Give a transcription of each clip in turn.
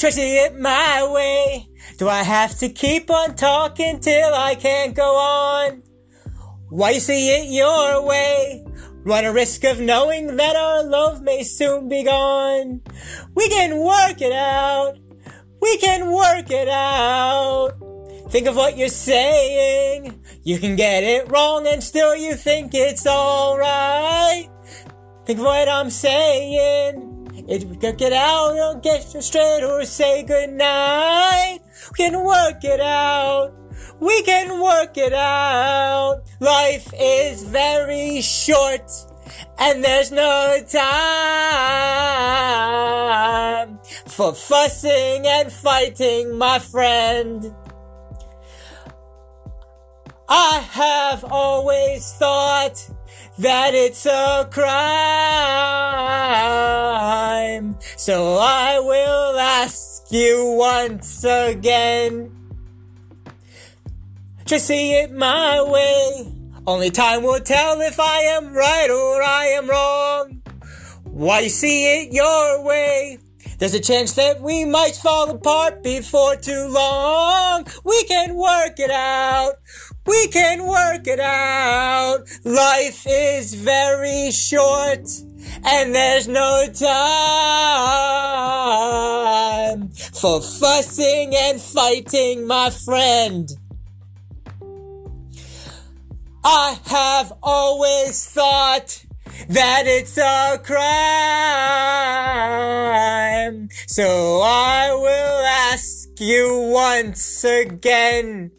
See it my way. Do I have to keep on talking till I can't go on? Why you see it your way? Run a risk of knowing that our love may soon be gone. We can work it out. We can work it out. Think of what you're saying. You can get it wrong and still you think it's alright. Think of what I'm saying. It work get out or get straight or say goodnight. We can work it out. We can work it out. Life is very short and there's no time for fussing and fighting, my friend. I have always thought that it's a crime. So I will ask you once again to see it my way. Only time will tell if I am right or I am wrong. Why see it your way? There's a chance that we might fall apart before too long. We can work it out. We can work it out. Life is very short and there's no time for fussing and fighting, my friend. I have always thought that it's a crime. So I will ask you once again.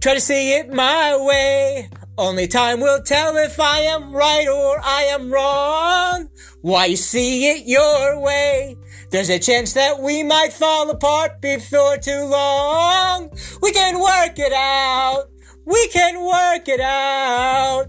Try to see it my way. Only time will tell if I am right or I am wrong. Why see it your way? There's a chance that we might fall apart before too long. We can work it out. We can work it out.